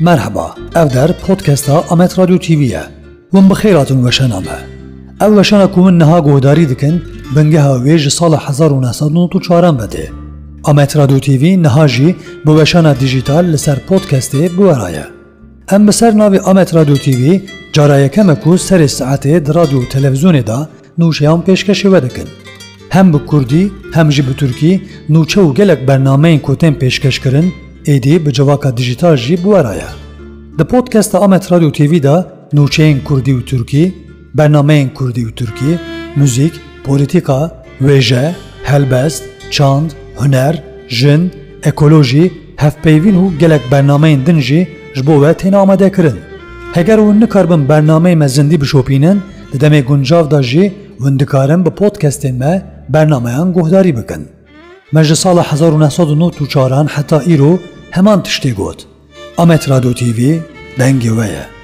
مرحبا. او در پودکاستا امت رادیو تیویه ون بخیراتون وشنامه او وشنا کو من نها گوداری دکن بنگه ها ویج سال 1994 بده امت رادیو تیوی نها جی بو وشنا دیجیتال لسر Em bi ser navê Amet Radio TV, cara yekeme ku serê saetê di radyo û televîzyonê da nûşeyan pêşkêşê we dikin. Hem bi Kurdî, hem jî bi Tirkî nûçe û gelek bernameyên ku tên pêşkêşkirin, êdî bi civaka dijîtal jî bu wera ye. Di podcasta Amet Radio TV da nûçeyên Kurdî û Tirkî, bernameyên Kurdî û Tirkî, müzik, politika, wêje, helbest, çand, huner, jin, ekoloji, hevpeyvîn û gelek bernameyên din jî گلک برنامه این دنجی جبو و تین آماده کرن هەگەر ون نکاربم بەرنامەی مە زندی بشۆپینن دەدەمێ گونجاودا ژێ وندکارم بە پۆتکەستێن مە بەرنمەیان گۆهداری بکەن. مەژە ساڵە 1994 حتا ئیرۆ هەمان تشتێ گوت. ئەمەت رادۆ تیV دەنگی وەیە.